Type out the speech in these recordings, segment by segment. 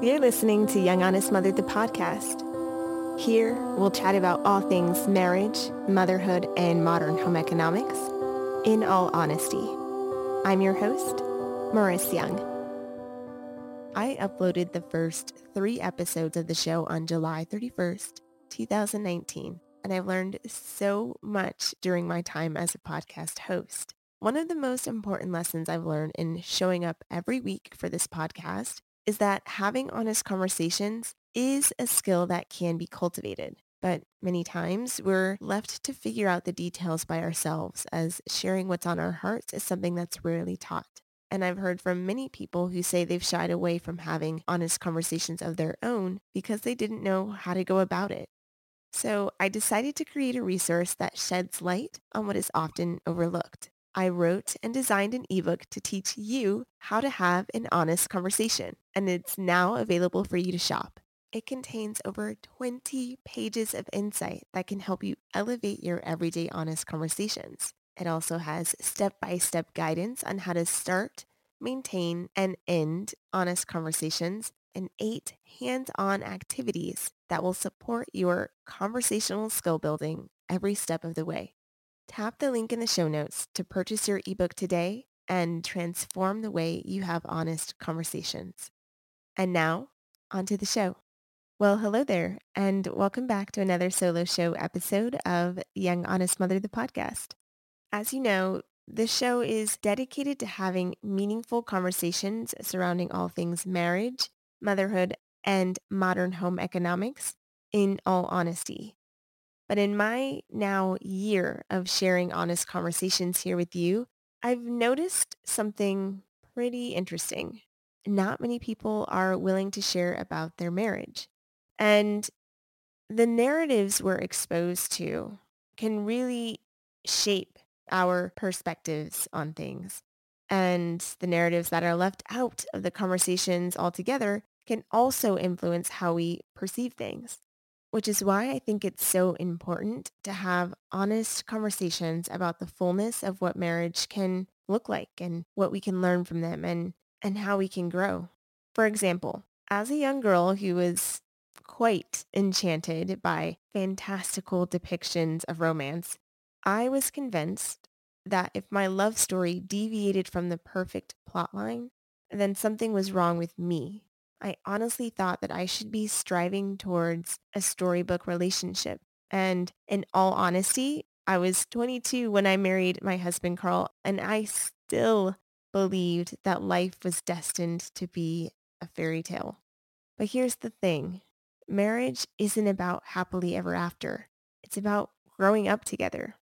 You're listening to Young Honest Mother, the podcast. Here, we'll chat about all things marriage, motherhood, and modern home economics in all honesty. I'm your host, Maurice Young. I uploaded the first three episodes of the show on July 31st, 2019, and I've learned so much during my time as a podcast host. One of the most important lessons I've learned in showing up every week for this podcast is that having honest conversations is a skill that can be cultivated. But many times we're left to figure out the details by ourselves as sharing what's on our hearts is something that's rarely taught. And I've heard from many people who say they've shied away from having honest conversations of their own because they didn't know how to go about it. So I decided to create a resource that sheds light on what is often overlooked. I wrote and designed an ebook to teach you how to have an honest conversation, and it's now available for you to shop. It contains over 20 pages of insight that can help you elevate your everyday honest conversations. It also has step-by-step guidance on how to start, maintain, and end honest conversations and eight hands-on activities that will support your conversational skill building every step of the way. Tap the link in the show notes to purchase your ebook today and transform the way you have honest conversations. And now, onto the show. Well, hello there, and welcome back to another solo show episode of Young Honest Mother, the podcast. As you know, this show is dedicated to having meaningful conversations surrounding all things marriage, motherhood, and modern home economics in all honesty. But in my now year of sharing honest conversations here with you, I've noticed something pretty interesting. Not many people are willing to share about their marriage. And the narratives we're exposed to can really shape our perspectives on things. And the narratives that are left out of the conversations altogether can also influence how we perceive things which is why I think it's so important to have honest conversations about the fullness of what marriage can look like and what we can learn from them and, and how we can grow. For example, as a young girl who was quite enchanted by fantastical depictions of romance, I was convinced that if my love story deviated from the perfect plotline, then something was wrong with me I honestly thought that I should be striving towards a storybook relationship. And in all honesty, I was 22 when I married my husband, Carl, and I still believed that life was destined to be a fairy tale. But here's the thing. Marriage isn't about happily ever after. It's about growing up together.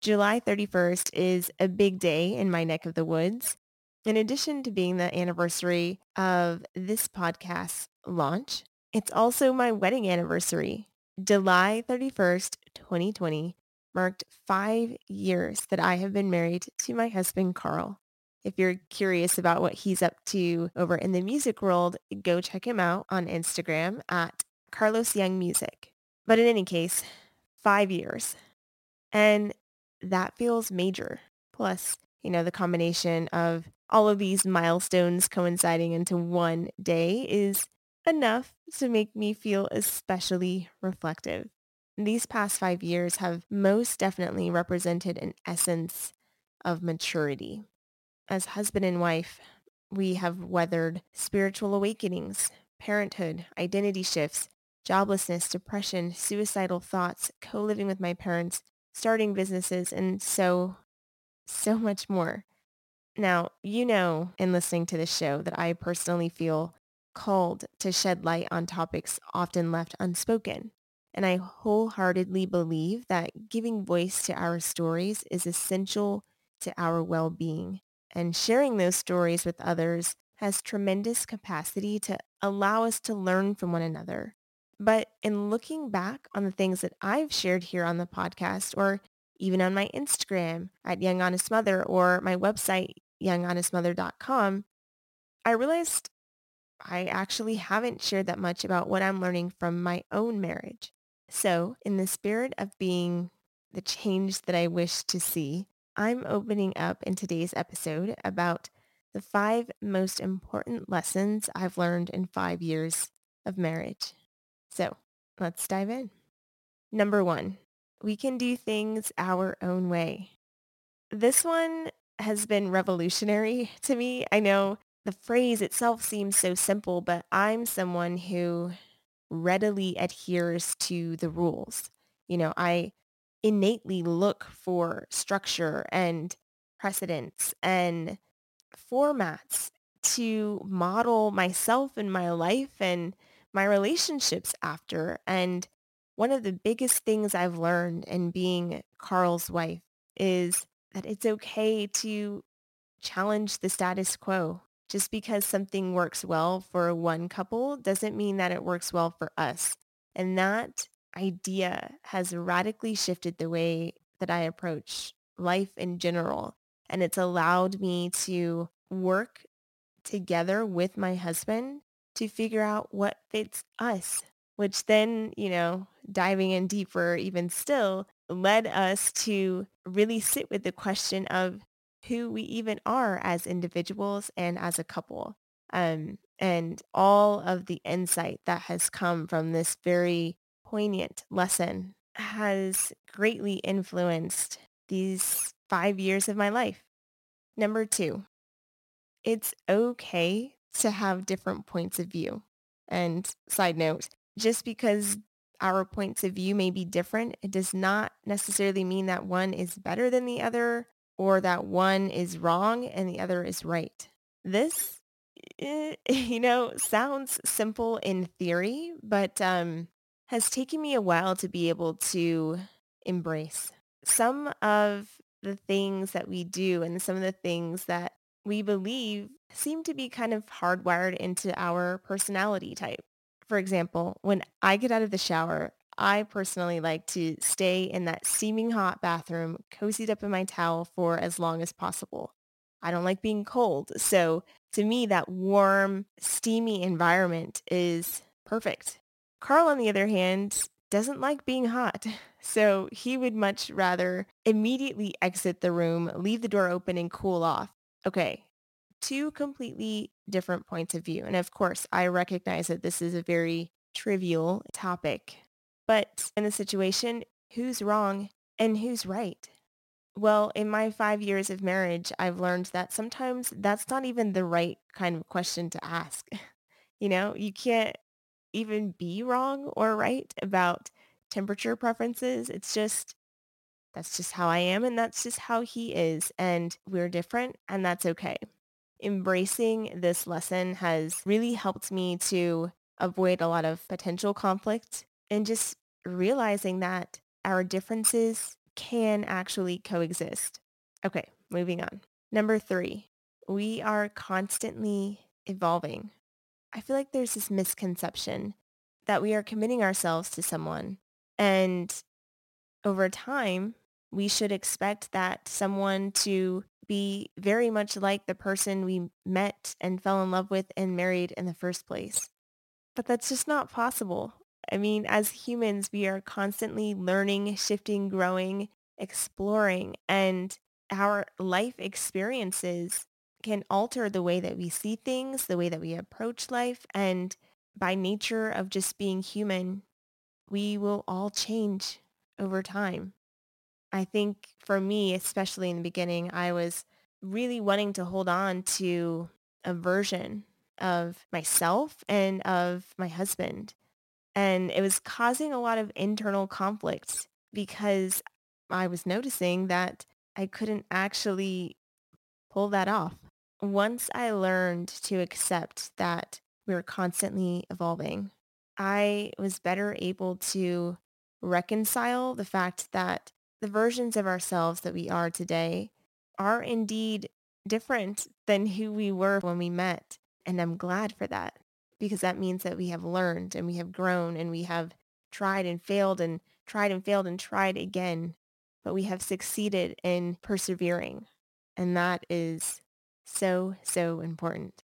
July 31st is a big day in my neck of the woods. In addition to being the anniversary of this podcast launch, it's also my wedding anniversary. July 31st, 2020 marked five years that I have been married to my husband, Carl. If you're curious about what he's up to over in the music world, go check him out on Instagram at Carlos Young Music. But in any case, five years. And that feels major. Plus, you know, the combination of all of these milestones coinciding into one day is enough to make me feel especially reflective. These past five years have most definitely represented an essence of maturity. As husband and wife, we have weathered spiritual awakenings, parenthood, identity shifts, joblessness, depression, suicidal thoughts, co-living with my parents, starting businesses, and so, so much more. Now, you know in listening to this show that I personally feel called to shed light on topics often left unspoken. And I wholeheartedly believe that giving voice to our stories is essential to our well-being. And sharing those stories with others has tremendous capacity to allow us to learn from one another. But in looking back on the things that I've shared here on the podcast or even on my Instagram at Young Honest Mother or my website, younghonestmother.com, I realized I actually haven't shared that much about what I'm learning from my own marriage. So in the spirit of being the change that I wish to see, I'm opening up in today's episode about the five most important lessons I've learned in five years of marriage. So let's dive in. Number one, we can do things our own way. This one has been revolutionary to me. I know the phrase itself seems so simple, but I'm someone who readily adheres to the rules. You know, I innately look for structure and precedents and formats to model myself and my life and my relationships after. And one of the biggest things I've learned in being Carl's wife is that it's okay to challenge the status quo. Just because something works well for one couple doesn't mean that it works well for us. And that idea has radically shifted the way that I approach life in general. And it's allowed me to work together with my husband to figure out what fits us, which then, you know, diving in deeper even still led us to really sit with the question of who we even are as individuals and as a couple. Um, and all of the insight that has come from this very poignant lesson has greatly influenced these five years of my life. Number two, it's okay to have different points of view. And side note, just because our points of view may be different, it does not necessarily mean that one is better than the other or that one is wrong and the other is right. This, eh, you know, sounds simple in theory, but um, has taken me a while to be able to embrace. Some of the things that we do and some of the things that we believe seem to be kind of hardwired into our personality type. For example, when I get out of the shower, I personally like to stay in that steaming hot bathroom, cozied up in my towel for as long as possible. I don't like being cold. So to me, that warm, steamy environment is perfect. Carl, on the other hand, doesn't like being hot. So he would much rather immediately exit the room, leave the door open and cool off. Okay, two completely different points of view. And of course, I recognize that this is a very trivial topic. But in the situation, who's wrong and who's right? Well, in my five years of marriage, I've learned that sometimes that's not even the right kind of question to ask. You know, you can't even be wrong or right about temperature preferences. It's just, that's just how I am and that's just how he is. And we're different and that's okay. Embracing this lesson has really helped me to avoid a lot of potential conflict and just realizing that our differences can actually coexist. Okay, moving on. Number three, we are constantly evolving. I feel like there's this misconception that we are committing ourselves to someone and over time, we should expect that someone to be very much like the person we met and fell in love with and married in the first place. But that's just not possible. I mean, as humans, we are constantly learning, shifting, growing, exploring, and our life experiences can alter the way that we see things, the way that we approach life. And by nature of just being human, we will all change over time. I think for me, especially in the beginning, I was really wanting to hold on to a version of myself and of my husband. And it was causing a lot of internal conflict because I was noticing that I couldn't actually pull that off. Once I learned to accept that we were constantly evolving, I was better able to reconcile the fact that the versions of ourselves that we are today are indeed different than who we were when we met. And I'm glad for that because that means that we have learned and we have grown and we have tried and failed and tried and failed and tried again, but we have succeeded in persevering. And that is so, so important.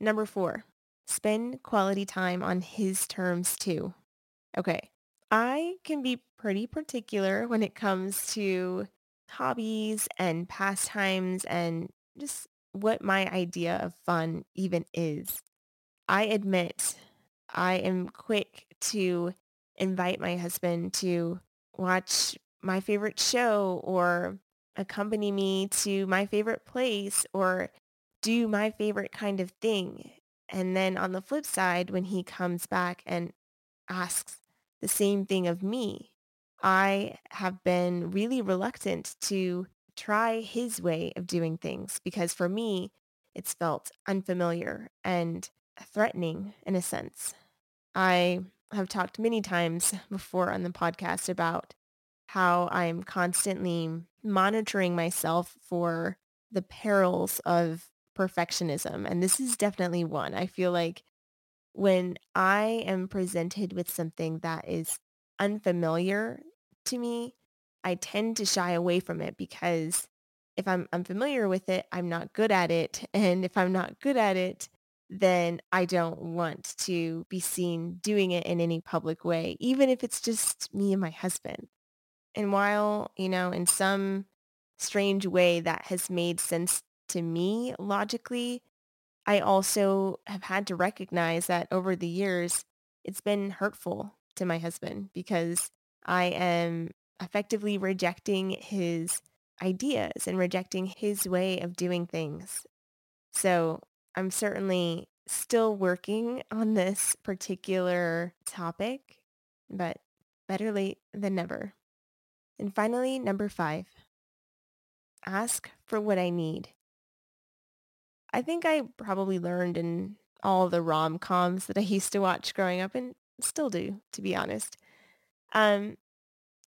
Number four, spend quality time on his terms too. Okay, I can be pretty particular when it comes to hobbies and pastimes and just what my idea of fun even is. I admit I am quick to invite my husband to watch my favorite show or accompany me to my favorite place or do my favorite kind of thing. And then on the flip side, when he comes back and asks the same thing of me, I have been really reluctant to try his way of doing things because for me, it's felt unfamiliar and threatening in a sense. I have talked many times before on the podcast about how I'm constantly monitoring myself for the perils of perfectionism. And this is definitely one. I feel like when I am presented with something that is unfamiliar to me, I tend to shy away from it because if I'm unfamiliar with it, I'm not good at it. And if I'm not good at it, then I don't want to be seen doing it in any public way, even if it's just me and my husband. And while, you know, in some strange way that has made sense to me logically, I also have had to recognize that over the years, it's been hurtful to my husband because I am effectively rejecting his ideas and rejecting his way of doing things. So I'm certainly still working on this particular topic, but better late than never. And finally, number five, ask for what I need. I think I probably learned in all the rom-coms that I used to watch growing up and still do, to be honest, um,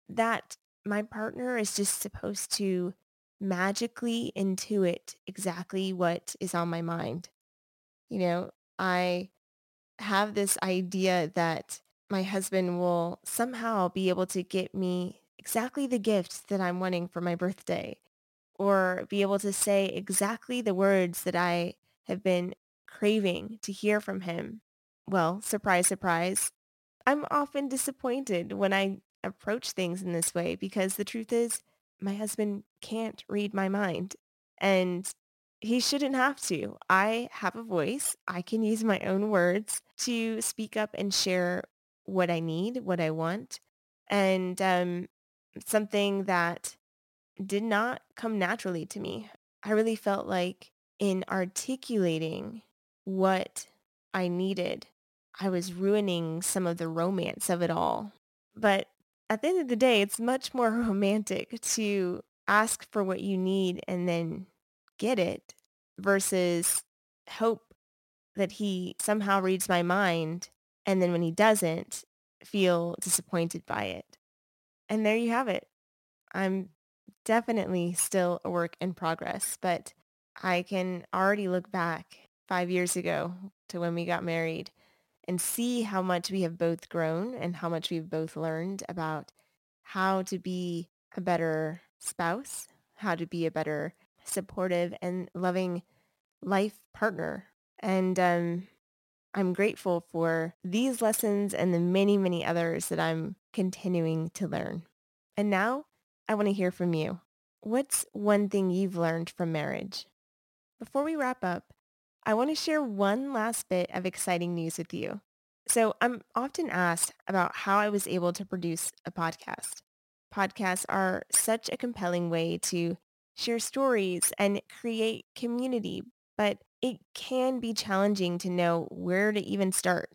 that my partner is just supposed to magically intuit exactly what is on my mind. You know, I have this idea that my husband will somehow be able to get me exactly the gift that I'm wanting for my birthday or be able to say exactly the words that I have been craving to hear from him. Well, surprise, surprise. I'm often disappointed when I approach things in this way because the truth is my husband can't read my mind and he shouldn't have to. I have a voice. I can use my own words to speak up and share what I need, what I want. And um, something that did not come naturally to me. I really felt like in articulating what I needed, I was ruining some of the romance of it all. But at the end of the day, it's much more romantic to ask for what you need and then get it versus hope that he somehow reads my mind and then when he doesn't, feel disappointed by it. And there you have it. I'm definitely still a work in progress, but I can already look back five years ago to when we got married and see how much we have both grown and how much we've both learned about how to be a better spouse, how to be a better supportive and loving life partner. And um, I'm grateful for these lessons and the many, many others that I'm continuing to learn. And now I want to hear from you. What's one thing you've learned from marriage? Before we wrap up, I want to share one last bit of exciting news with you. So I'm often asked about how I was able to produce a podcast. Podcasts are such a compelling way to share stories and create community, but it can be challenging to know where to even start.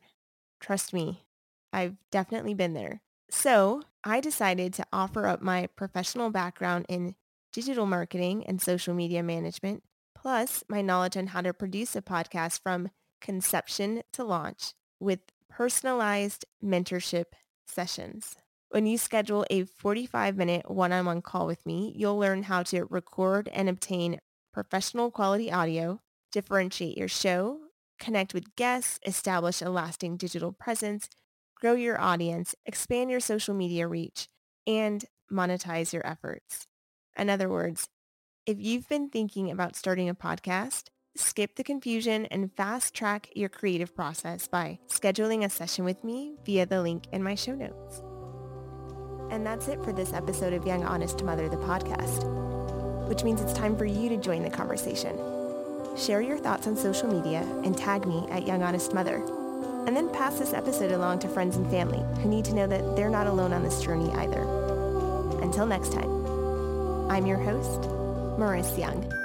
Trust me, I've definitely been there. So I decided to offer up my professional background in digital marketing and social media management, plus my knowledge on how to produce a podcast from conception to launch with personalized mentorship sessions. When you schedule a 45-minute one-on-one call with me, you'll learn how to record and obtain professional quality audio, differentiate your show, connect with guests, establish a lasting digital presence, grow your audience, expand your social media reach, and monetize your efforts. In other words, if you've been thinking about starting a podcast, skip the confusion and fast track your creative process by scheduling a session with me via the link in my show notes. And that's it for this episode of Young Honest Mother, the podcast, which means it's time for you to join the conversation. share your thoughts on social media and tag me at Young Honest Mother. And then pass this episode along to friends and family who need to know that they're not alone on this journey either. Until next time, I'm your host, Maurice Young.